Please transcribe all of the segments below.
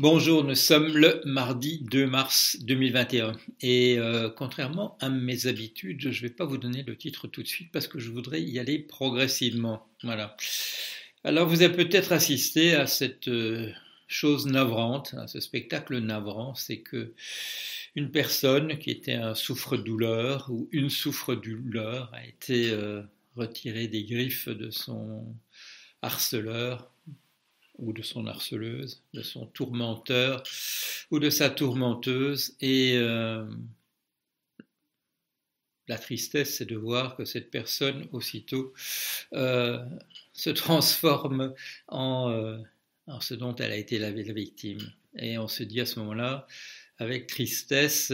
Bonjour, nous sommes le mardi 2 mars 2021 et euh, contrairement à mes habitudes, je ne vais pas vous donner le titre tout de suite parce que je voudrais y aller progressivement. Voilà. Alors vous avez peut-être assisté à cette euh, chose navrante, à ce spectacle navrant, c'est que une personne qui était un souffre-douleur ou une souffre-douleur a été euh, retirée des griffes de son harceleur ou de son harceleuse, de son tourmenteur ou de sa tourmenteuse. Et euh, la tristesse, c'est de voir que cette personne, aussitôt, euh, se transforme en, euh, en, ce dont elle a été la, la victime. Et on se dit à ce moment-là, avec tristesse,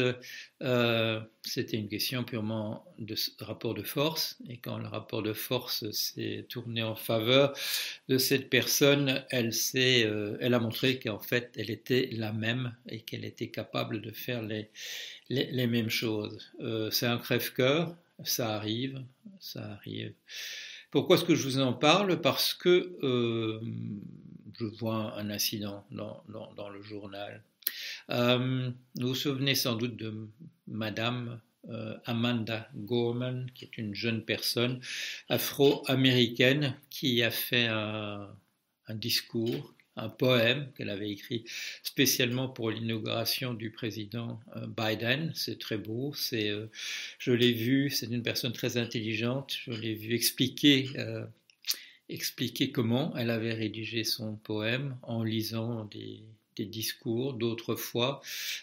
euh, c'était une question purement de rapport de force. Et quand le rapport de force s'est tourné en faveur de cette personne, elle, euh, elle a montré qu'en fait, elle était la même et qu'elle était capable de faire les, les, mêmes choses. Euh, c'est un crève-cœur, ça arrive, ça arrive. Pourquoi est-ce que je vous en parle? Parce que je vois un incident dans, dans le journal euh, vous vous souvenez sans doute de Madame euh, Amanda Gorman, qui est une jeune personne afro-américaine qui a fait un, discours, un poème qu'elle avait écrit spécialement pour l'inauguration du président euh, Biden. C'est très beau. C'est, je l'ai vu. C'est une personne très intelligente. Je l'ai vu expliquer. expliquer comment elle avait rédigé son poème en lisant des, des discours d'autrefois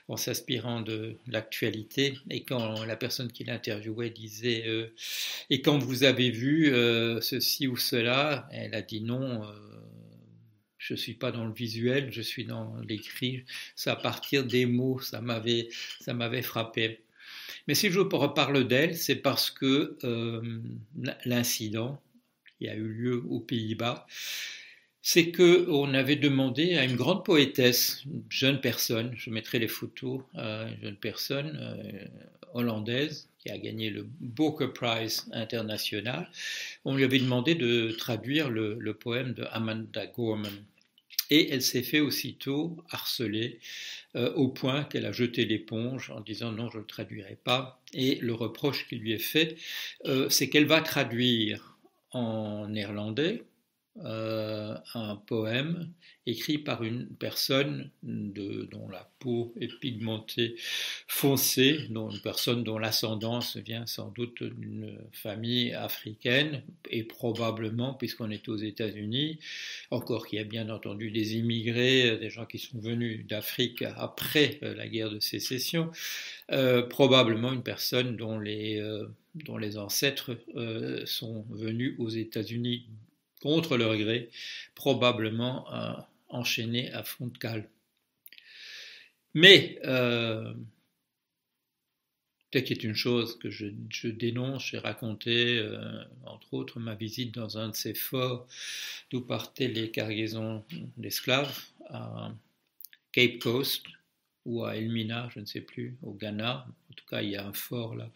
en s'inspirant de l'actualité. Et quand la personne qui l'interviewait disait euh, Et quand vous avez vu euh, ceci ou cela, elle a dit non. Euh, je ne suis pas dans le visuel, je suis dans l'écrit. C'est à partir des mots, ça m'avait, ça m'avait frappé. Mais si je reparle d'elle, c'est parce que l'incident qui a eu lieu aux Pays-Bas, c'est que on avait demandé à une grande poétesse, une jeune personne, je mettrai les photos, à une jeune personne euh, hollandaise qui a gagné le Booker Prize international, on lui avait demandé de traduire le, poème de Amanda Gorman. Et elle s'est fait aussitôt harceler euh, au point qu'elle a jeté l'éponge en disant non, je ne le traduirai pas. Et le reproche qui lui est fait, euh, c'est qu'elle va traduire en néerlandais, euh, un poème écrit par une personne dont la peau est pigmentée foncée, dont une personne dont l'ascendance vient sans doute d'une famille africaine et probablement, puisqu'on est aux États-Unis, encore qu'il y a bien entendu des immigrés, des gens qui sont venus d'Afrique après la guerre de sécession, euh, probablement une personne dont les, euh, dont les ancêtres sont venus aux États-Unis contre leur gré, probablement euh, enchaîné à fond de cale. Mais, euh, peut-être une chose que je, dénonce, j'ai raconté, euh, entre autres, ma visite dans un de ces forts d'où partaient les cargaisons d'esclaves à Cape Coast, ou à Elmina, je ne sais plus, au Ghana. En tout cas, il y a un fort là,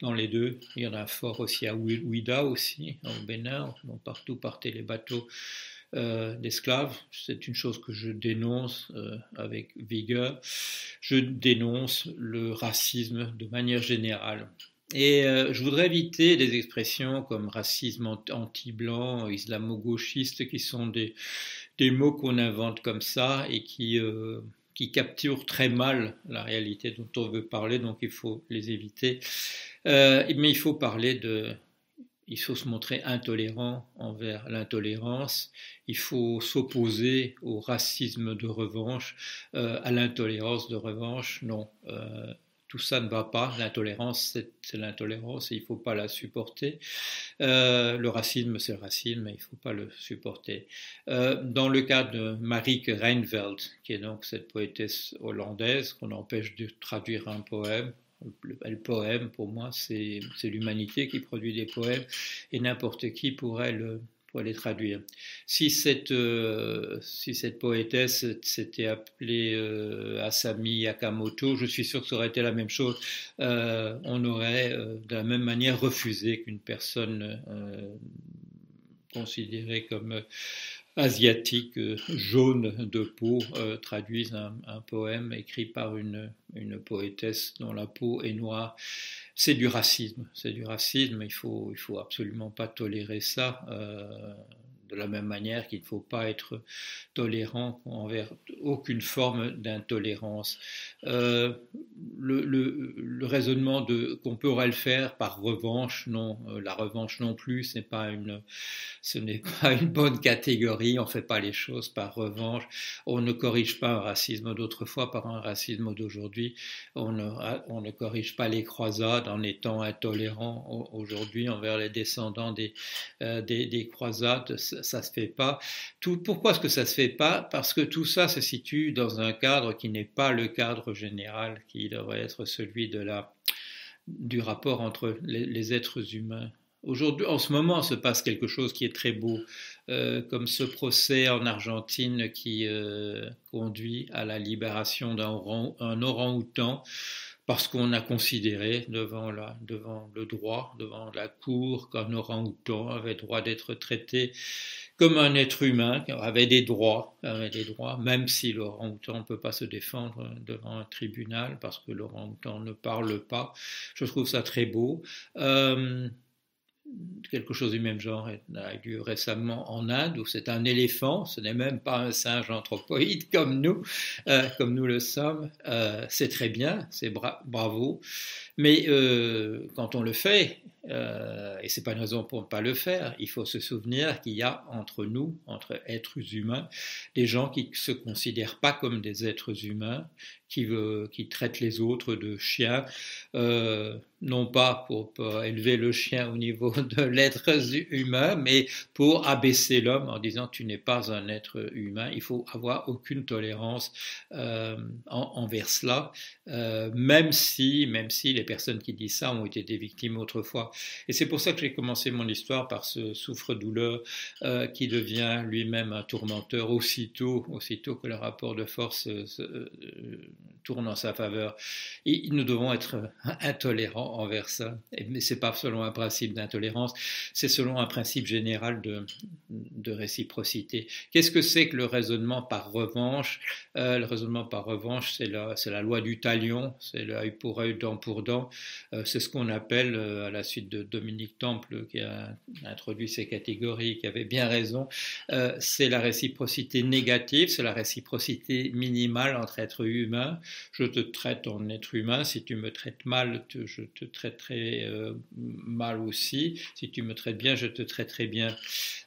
dans les deux. Il y en a un fort aussi à Ouida aussi, au Bénin, dont partout partaient les bateaux euh, d'esclaves. C'est une chose que je dénonce euh, avec vigueur. Je dénonce le racisme de manière générale. Et euh, je voudrais éviter des expressions comme racisme anti-blanc, islamo-gauchiste, qui sont des, des mots qu'on invente comme ça et qui qui capturent très mal la réalité dont on veut parler, donc il faut les éviter. Euh, mais il faut parler de, il faut se montrer intolérant envers l'intolérance, il faut s'opposer au racisme de revanche, euh, à l'intolérance de revanche, non. Euh, tout ça ne va pas. L'intolérance, c'est l'intolérance et il ne faut pas la supporter. Euh, le racisme, c'est le racisme et il ne faut pas le supporter. Euh, dans le cas de Marieke Reinveld, qui est donc cette poétesse hollandaise qu'on empêche de traduire un poème, le, poème, pour moi, c'est l'humanité qui produit des poèmes et n'importe qui pourrait le, pour les traduire. Si cette, euh, si cette poétesse s'était appelée euh, Asami Yakamoto, je suis sûr que ça aurait été la même chose. Euh, on aurait de la même manière refusé qu'une personne considérée comme asiatiques jaunes de peau traduisent un, poème écrit par une, poétesse dont la peau est noire. C'est du racisme, c'est du racisme, il faut, il faut absolument pas tolérer ça de la même manière qu'il ne faut pas être tolérant envers aucune forme d'intolérance. Euh, le, raisonnement qu'on pourrait le faire par revanche, non, euh, la revanche non plus, ce n'est pas une, ce n'est pas une bonne catégorie. On ne fait pas les choses par revanche. On ne corrige pas un racisme d'autrefois par un racisme d'aujourd'hui. On ne, on ne corrige pas les croisades en étant intolérant aujourd'hui envers les descendants des, euh, des croisades ça se fait pas. Pourquoi est-ce que ça se fait pas? Parce que tout ça se situe dans un cadre qui n'est pas le cadre général, qui devrait être celui de la, du rapport entre les, êtres humains. Aujourd'hui, en ce moment, se passe quelque chose qui est très beau, euh, comme ce procès en Argentine qui euh, conduit à la libération d'un orang-outan parce qu'on a considéré devant, la, devant le droit, devant la cour, qu'un orang-outan avait droit d'être traité comme un être humain, avait des droits, avait des droits, même si l'orang-outan ne peut pas se défendre devant un tribunal parce que l'orang-outan ne parle pas. Je trouve ça très beau. Euh, quelque chose du même genre a eu lieu récemment en Inde, où c'est un éléphant, ce n'est même pas un singe anthropoïde comme nous, euh, comme nous le sommes. Euh, c'est très bien, c'est bravo. Mais quand on le fait, euh, et c'est pas une raison pour ne pas le faire. Il faut se souvenir qu'il y a entre nous, entre êtres humains, des gens qui ne se considèrent pas comme des êtres humains, qui, veut, qui traitent les autres de chiens, euh, non pas pour, élever le chien au niveau de l'être humain, mais pour abaisser l'homme en disant tu n'es pas un être humain. Il faut avoir aucune tolérance euh, envers cela, euh, même si, même si les personnes qui disent ça ont été des victimes autrefois. Et c'est pour ça que j'ai commencé mon histoire par ce souffre-douleur euh, qui devient lui-même un tourmenteur aussitôt, aussitôt que le rapport de force tourne en sa faveur. Et nous devons être intolérants envers ça. Mais ce n'est pas selon un principe d'intolérance, c'est selon un principe général de, de réciprocité. Qu'est-ce que c'est que le raisonnement par revanche? Euh, Le raisonnement par revanche, c'est la, la, loi du talion, c'est l'œil pour œil, dent pour dent. Euh, c'est ce qu'on appelle, euh, à la suite de Dominique Temple, qui a introduit ces catégories, qui avait bien raison, c'est la réciprocité négative, c'est la réciprocité minimale entre êtres humains je te traite en être humain, si tu me traites mal, je te traiterai euh, mal aussi, si tu me traites bien, je te traiterai bien.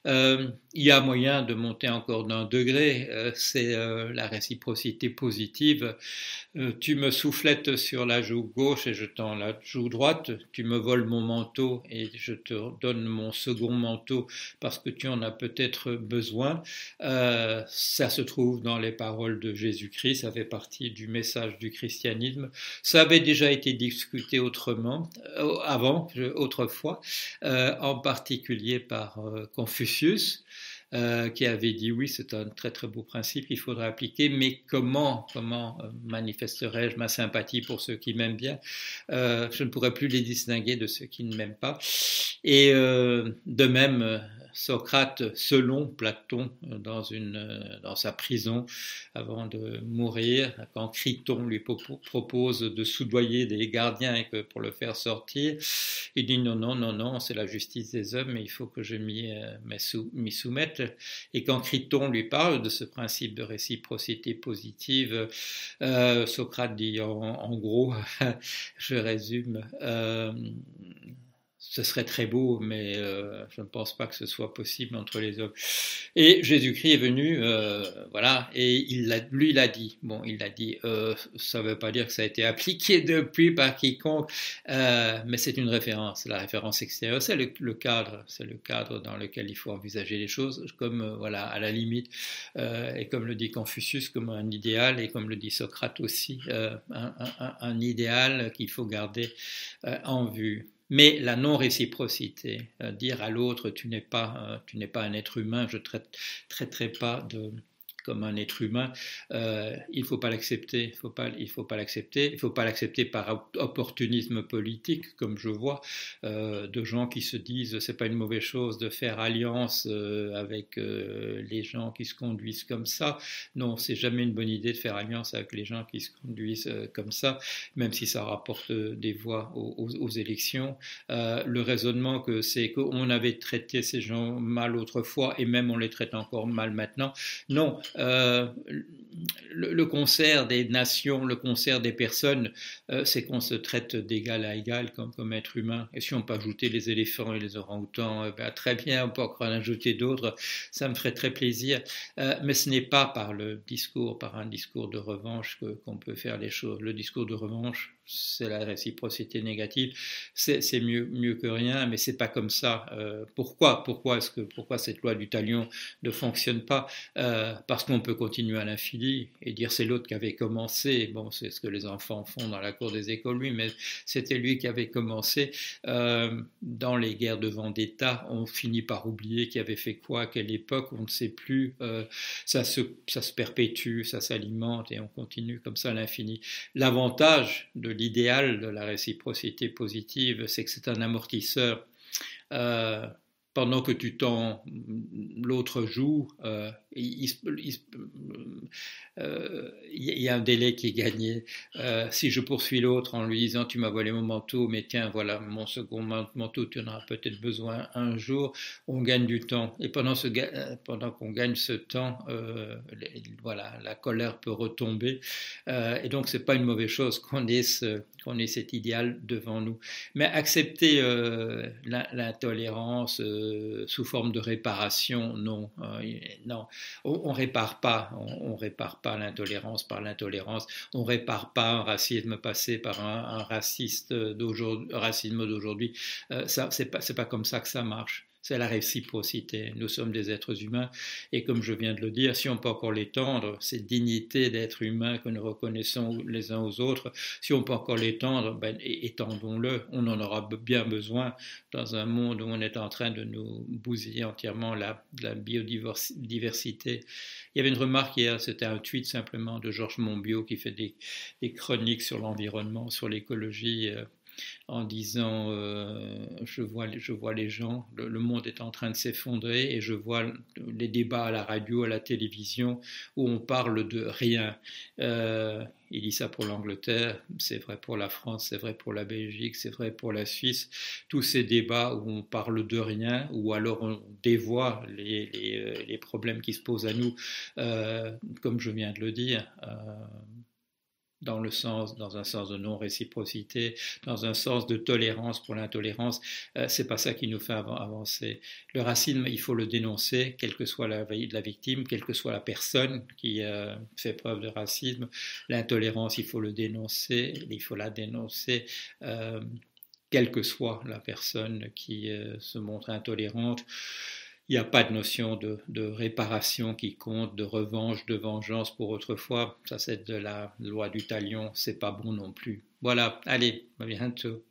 Euh, il y a moyen de monter encore d'un degré, euh, c'est la réciprocité positive. tu me soufflettes sur la joue gauche et je tends la joue droite, tu me voles mon manteau et je te donne mon second manteau parce que tu en as peut-être besoin. ça se trouve dans les paroles de Jésus-Christ, ça fait partie du message du christianisme. Ça avait déjà été discuté autrement, euh, avant, autrefois, euh, en particulier par euh, Confucius. qui avait dit oui, c'est un très très beau principe qu'il faudrait appliquer, mais comment, comment manifesterais-je ma sympathie pour ceux qui m'aiment bien? Je ne pourrais plus les distinguer de ceux qui ne m'aiment pas. Et de même, Socrate, selon Platon, dans, une, dans sa prison avant de mourir, quand Criton lui propose de soudoyer des gardiens pour le faire sortir, il dit non, non, non, non, c'est la justice des hommes, mais il faut que je m'y soumette. Et quand Criton lui parle de ce principe de réciprocité positive, euh, Socrate dit en, gros, je résume, euh, ce serait très beau, mais euh, je ne pense pas que ce soit possible entre les hommes. Et Jésus-Christ est venu, euh, voilà, et il lui, il a dit, bon, il a dit, euh, ça ne veut pas dire que ça a été appliqué depuis par quiconque, mais c'est une référence. La référence extérieure, c'est le, cadre, c'est le cadre dans lequel il faut envisager les choses, comme, voilà, à la limite, et comme le dit Confucius, comme un idéal, et comme le dit Socrate aussi, un idéal qu'il faut garder en vue. Mais la non-réciprocité, dire à l'autre tu n'es pas, euh, pas un être humain, je ne traiterai pas de, comme un être humain, euh, il faut pas l'accepter. Il faut pas, faut pas l'accepter. Il faut pas l'accepter par opportunisme politique, comme je vois euh, de gens qui se disent c'est pas une mauvaise chose de faire alliance euh, avec les gens qui se conduisent comme ça. Non, c'est jamais une bonne idée de faire alliance avec les gens qui se conduisent comme ça, même si ça rapporte des voix aux, aux élections. le raisonnement que c'est qu'on avait traité ces gens mal autrefois et même on les traite encore mal maintenant. Non, euh, le, concert des nations, le concert des personnes, euh, c'est qu'on se traite d'égal à égal comme, comme être humain. Et si on peut ajouter les éléphants et les orang-outans, euh, ben, très bien, on peut encore en ajouter d'autres, ça me ferait très plaisir. mais ce n'est pas par le discours, par un discours de revanche qu'on peut faire les choses. Le discours de revanche, c'est la réciprocité négative, c'est mieux, mieux que rien, mais c'est pas comme ça. Euh, pourquoi Pourquoi est-ce que pourquoi cette loi du talion ne fonctionne pas? Euh, Parce qu'on peut continuer à l'infini et dire c'est l'autre qui avait commencé. Bon, c'est ce que les enfants font dans la cour des écoles, lui, mais c'était lui qui avait commencé. Euh, dans les guerres de vendetta, on finit par oublier qui avait fait quoi, à quelle époque, on ne sait plus. ça se ça se perpétue, ça s'alimente et on continue comme ça à l'infini. L'avantage de l'idéal de la réciprocité positive, c'est que c'est un amortisseur. Euh, pendant que tu t'en l'autre joue, euh, il, euh, y a un délai qui est gagné. Euh, si je poursuis l'autre en lui disant tu m'as volé mon manteau, mais tiens voilà mon second manteau, tu en auras peut-être besoin un jour, on gagne du temps. Et pendant ce pendant qu'on gagne ce temps, voilà la colère peut retomber. et donc c'est pas une mauvaise chose qu'on ait qu'on ait cet idéal devant nous. Mais accepter l'intolérance euh, sous forme de réparation, non, euh, non, on, ne répare pas, on, répare pas l'intolérance par l'intolérance, on répare pas un racisme passé par un, raciste d'aujourd'hui, racisme d'aujourd'hui. Euh, ça, c'est pas, pas comme ça que ça marche c'est la réciprocité. Nous sommes des êtres humains et comme je viens de le dire, si on peut encore l'étendre, cette dignité d'être humain que nous reconnaissons les uns aux autres, si on peut encore l'étendre, ben, étendons-le. On en aura bien besoin dans un monde où on est en train de nous bousiller entièrement la, biodiversité. Il y avait une remarque hier, c'était un tweet simplement de Georges Monbiot qui fait des, des chroniques sur l'environnement, sur l'écologie. Euh, en disant euh, je, vois, je vois les gens, le, monde est en train de s'effondrer et je vois les débats à la radio, à la télévision où on parle de rien. Euh, il dit ça pour l'Angleterre, c'est vrai pour la France, c'est vrai pour la Belgique, c'est vrai pour la Suisse. Tous ces débats où on parle de rien, ou alors on dévoie les, les, problèmes qui se posent à nous, euh, comme je viens de le dire dans le sens, dans un sens de non-réciprocité, dans un sens de tolérance pour l'intolérance. Euh, c'est pas ça qui nous fait avancer. Le racisme, il faut le dénoncer, quelle que soit la, la victime, quelle que soit la personne qui euh, fait preuve de racisme. L'intolérance, il faut le dénoncer, il faut la dénoncer. Euh, quelle que soit la personne qui se montre intolérante. Il n'y a pas de notion de, réparation qui compte, de revanche, de vengeance pour autrefois. Ça, c'est de la loi du talion. C'est pas bon non plus. Voilà. Allez, à bientôt.